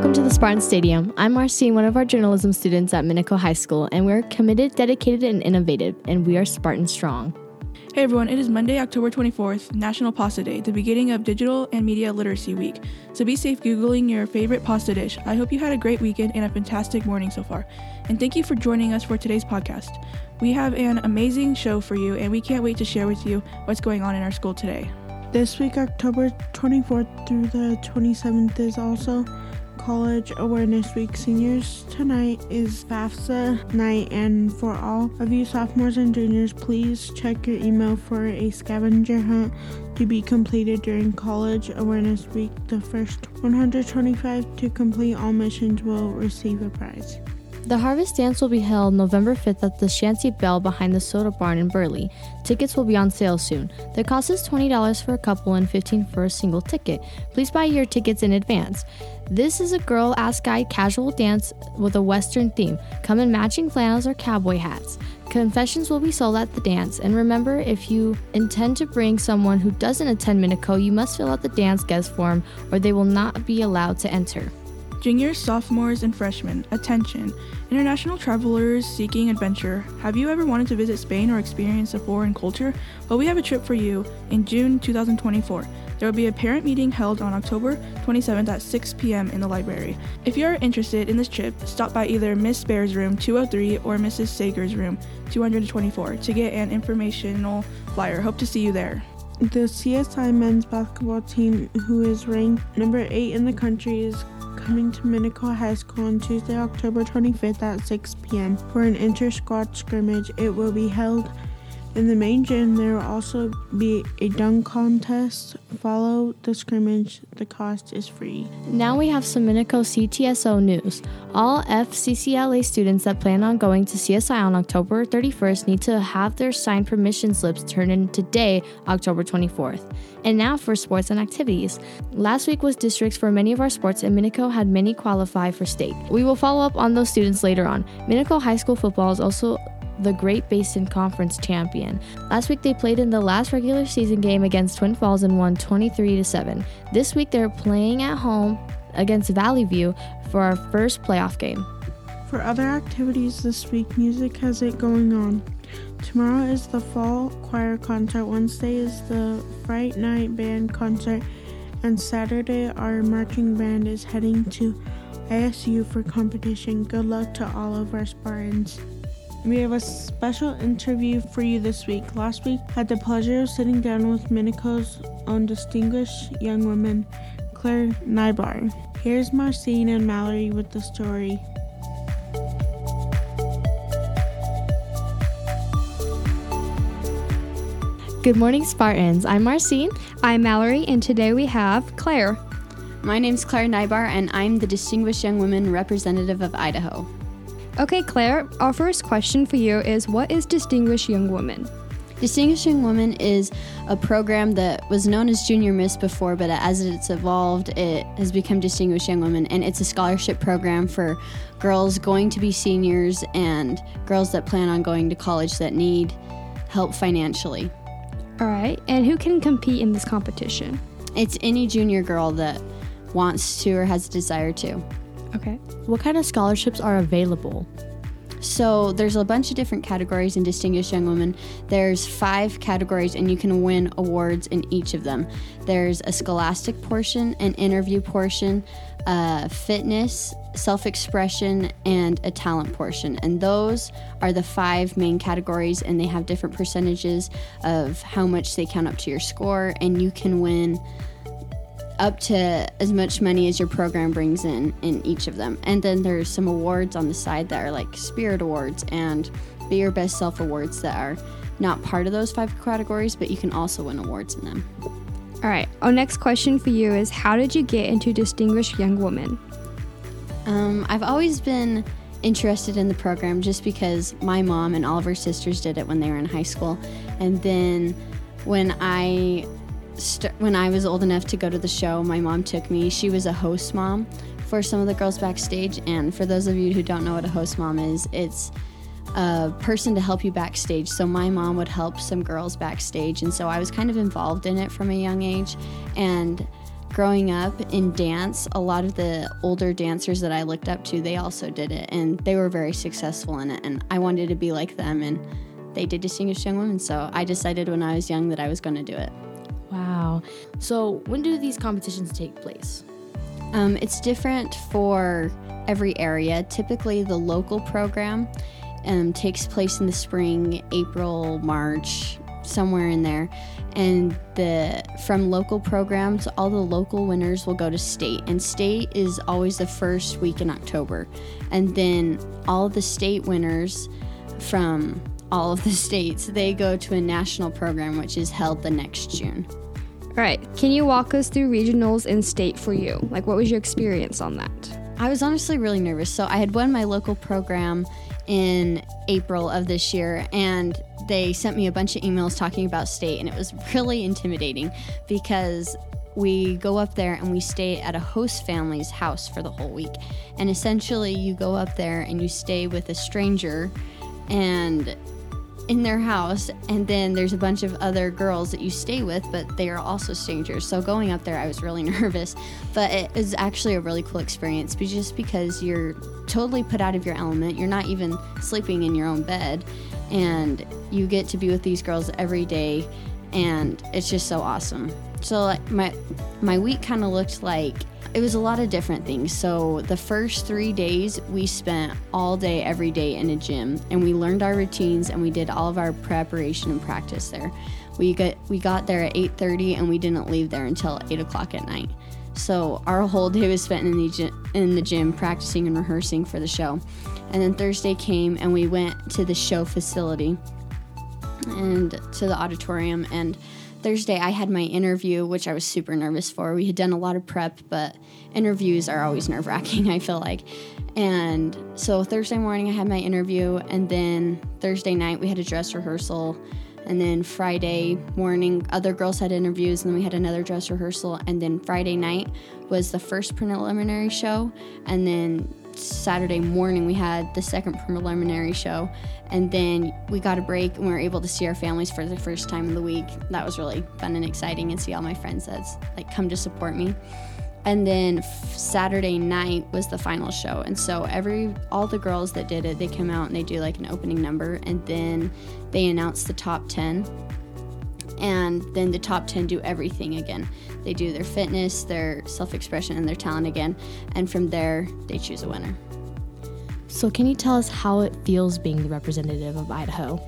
Welcome to the Spartan Stadium. I'm Marcine, one of our journalism students at Minico High School, and we're committed, dedicated, and innovative, and we are Spartan Strong. Hey everyone, it is Monday, October 24th, National Pasta Day, the beginning of Digital and Media Literacy Week. So be safe Googling your favorite pasta dish. I hope you had a great weekend and a fantastic morning so far. And thank you for joining us for today's podcast. We have an amazing show for you, and we can't wait to share with you what's going on in our school today. This week, October 24th through the 27th, is also College Awareness Week. Seniors tonight is FAFSA night, and for all of you sophomores and juniors, please check your email for a scavenger hunt to be completed during College Awareness Week. The first 125 to complete all missions will receive a prize. The Harvest Dance will be held November 5th at the Shanty Bell behind the Soda Barn in Burley. Tickets will be on sale soon. The cost is $20 for a couple and 15 for a single ticket. Please buy your tickets in advance. This is a girl ass guy casual dance with a western theme. Come in matching flannels or cowboy hats. Confessions will be sold at the dance, and remember if you intend to bring someone who doesn't attend Minico, you must fill out the dance guest form or they will not be allowed to enter. Juniors, sophomores, and freshmen, attention. International travelers seeking adventure. Have you ever wanted to visit Spain or experience a foreign culture? Well, we have a trip for you in June 2024. There will be a parent meeting held on October 27th at 6 p.m. in the library. If you are interested in this trip, stop by either Miss Bear's room 203 or Mrs. Sager's room 224 to get an informational flyer. Hope to see you there. The CSI men's basketball team, who is ranked number 8 in the country, is coming to Minico High School on Tuesday, October 25th at 6 p.m. for an inter squad scrimmage. It will be held in the main gym, there will also be a dunk contest. Follow the scrimmage. The cost is free. Now we have some Minico CTSO news. All FCCLA students that plan on going to CSI on October 31st need to have their signed permission slips turned in today, October 24th. And now for sports and activities. Last week was districts for many of our sports, and Minico had many qualify for state. We will follow up on those students later on. Minico High School football is also the Great Basin Conference champion. Last week they played in the last regular season game against Twin Falls and won 23 to 7. This week they're playing at home against Valley View for our first playoff game. For other activities this week, music has it going on. Tomorrow is the fall choir concert. Wednesday is the Fright Night band concert. And Saturday, our marching band is heading to ISU for competition. Good luck to all of our Spartans. We have a special interview for you this week. Last week, had the pleasure of sitting down with Minico's own distinguished young woman, Claire Nybar. Here's Marcine and Mallory with the story. Good morning, Spartans. I'm Marcine. I'm Mallory, and today we have Claire. My name's Claire Nybar, and I'm the Distinguished Young Women Representative of Idaho. Okay, Claire, our first question for you is What is Distinguished Young Woman? Distinguished Young Woman is a program that was known as Junior Miss before, but as it's evolved, it has become Distinguished Young Women, and it's a scholarship program for girls going to be seniors and girls that plan on going to college that need help financially. All right, and who can compete in this competition? It's any junior girl that wants to or has a desire to. Okay. What kind of scholarships are available? So there's a bunch of different categories in Distinguished Young Women. There's five categories, and you can win awards in each of them. There's a scholastic portion, an interview portion, a fitness, self expression, and a talent portion. And those are the five main categories, and they have different percentages of how much they count up to your score, and you can win up to as much money as your program brings in in each of them. And then there's some awards on the side that are like Spirit Awards and Be Your Best Self Awards that are not part of those five categories, but you can also win awards in them. All right, our next question for you is How did you get into Distinguished Young Woman? Um, I've always been interested in the program just because my mom and all of her sisters did it when they were in high school. And then when I st- when I was old enough to go to the show, my mom took me. She was a host mom for some of the girls backstage. And for those of you who don't know what a host mom is, it's a person to help you backstage. So my mom would help some girls backstage. And so I was kind of involved in it from a young age. And growing up in dance, a lot of the older dancers that I looked up to, they also did it and they were very successful in it. And I wanted to be like them and they did Distinguished Young Women. So I decided when I was young that I was going to do it. Wow. So when do these competitions take place? Um, it's different for every area. Typically, the local program um, takes place in the spring, April, March, somewhere in there. And the from local programs, all the local winners will go to state, and state is always the first week in October. And then all the state winners from all of the states, they go to a national program which is held the next June. All right, can you walk us through regionals in state for you? Like, what was your experience on that? I was honestly really nervous. So I had won my local program in April of this year, and they sent me a bunch of emails talking about state, and it was really intimidating because we go up there and we stay at a host family's house for the whole week. And essentially, you go up there and you stay with a stranger, and in their house, and then there's a bunch of other girls that you stay with, but they are also strangers. So going up there, I was really nervous, but it was actually a really cool experience just because you're totally put out of your element. You're not even sleeping in your own bed, and you get to be with these girls every day, and it's just so awesome. So my my week kind of looked like it was a lot of different things. So the first three days we spent all day, every day in a gym, and we learned our routines and we did all of our preparation and practice there. We got we got there at 8:30 and we didn't leave there until 8 o'clock at night. So our whole day was spent in the in the gym practicing and rehearsing for the show. And then Thursday came and we went to the show facility and to the auditorium and Thursday, I had my interview, which I was super nervous for. We had done a lot of prep, but interviews are always nerve wracking, I feel like. And so Thursday morning, I had my interview, and then Thursday night, we had a dress rehearsal. And then Friday morning, other girls had interviews, and then we had another dress rehearsal. And then Friday night was the first preliminary show. And then Saturday morning, we had the second preliminary show, and then we got a break and we were able to see our families for the first time in the week. That was really fun and exciting, and see all my friends that's like come to support me. And then Saturday night was the final show, and so every all the girls that did it, they come out and they do like an opening number, and then they announce the top ten and then the top 10 do everything again. They do their fitness, their self expression, and their talent again, and from there, they choose a winner. So, can you tell us how it feels being the representative of Idaho?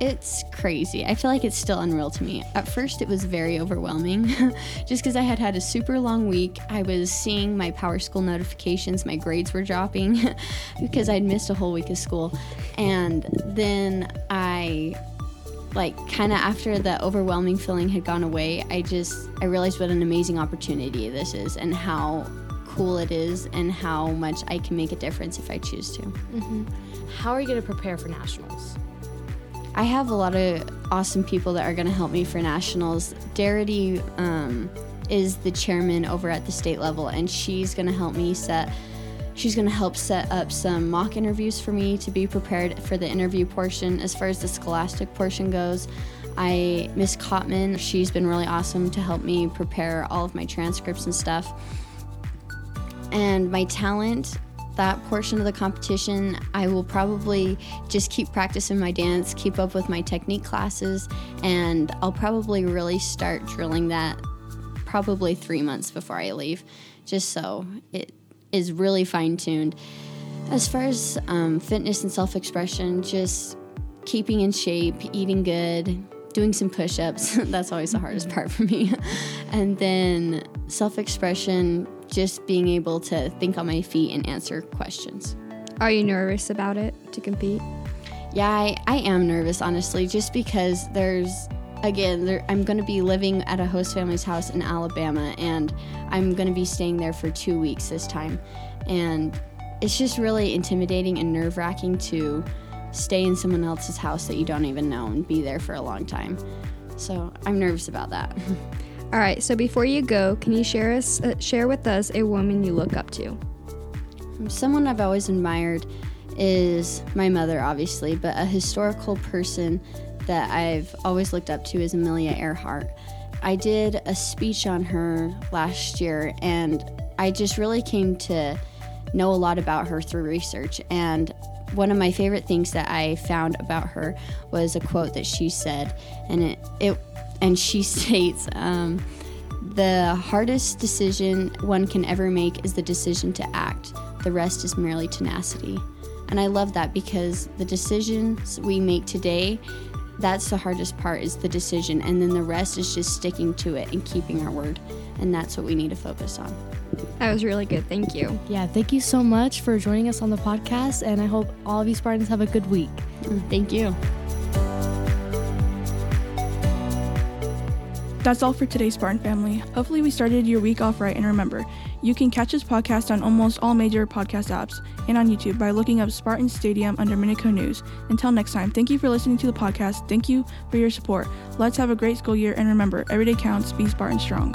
It's crazy. I feel like it's still unreal to me. At first, it was very overwhelming just because I had had a super long week. I was seeing my Power School notifications, my grades were dropping because I'd missed a whole week of school. And then I like kind of after the overwhelming feeling had gone away, I just I realized what an amazing opportunity this is and how cool it is and how much I can make a difference if I choose to. Mm-hmm. How are you going to prepare for nationals? I have a lot of awesome people that are going to help me for nationals. Darity um, is the chairman over at the state level, and she's going to help me set She's going to help set up some mock interviews for me to be prepared for the interview portion. As far as the scholastic portion goes, I Miss Cotman, she's been really awesome to help me prepare all of my transcripts and stuff. And my talent, that portion of the competition, I will probably just keep practicing my dance, keep up with my technique classes, and I'll probably really start drilling that probably three months before I leave, just so it is really fine tuned. As far as um, fitness and self expression, just keeping in shape, eating good, doing some push ups. That's always the hardest part for me. and then self expression, just being able to think on my feet and answer questions. Are you nervous about it to compete? Yeah, I, I am nervous, honestly, just because there's again, there, I'm going to be living at a host family's house in Alabama, and I'm going to be staying there for two weeks this time. And it's just really intimidating and nerve wracking to stay in someone else's house that you don't even know and be there for a long time. So I'm nervous about that. All right. So before you go, can you share us uh, share with us a woman you look up to? Someone I've always admired is my mother, obviously, but a historical person that I've always looked up to is Amelia Earhart. I did a speech on her last year, and I just really came to know a lot about her through research. And one of my favorite things that I found about her was a quote that she said, and it, it and she states, um, "The hardest decision one can ever make is the decision to act. The rest is merely tenacity." And I love that because the decisions we make today, that's the hardest part is the decision, and then the rest is just sticking to it and keeping our word, and that's what we need to focus on. That was really good. Thank you. Yeah, thank you so much for joining us on the podcast, and I hope all of you Spartans have a good week. Thank you. That's all for today, Spartan family. Hopefully, we started your week off right. And remember, you can catch this podcast on almost all major podcast apps and on YouTube by looking up Spartan Stadium under Minico News. Until next time, thank you for listening to the podcast. Thank you for your support. Let's have a great school year. And remember, every day counts. Be Spartan strong.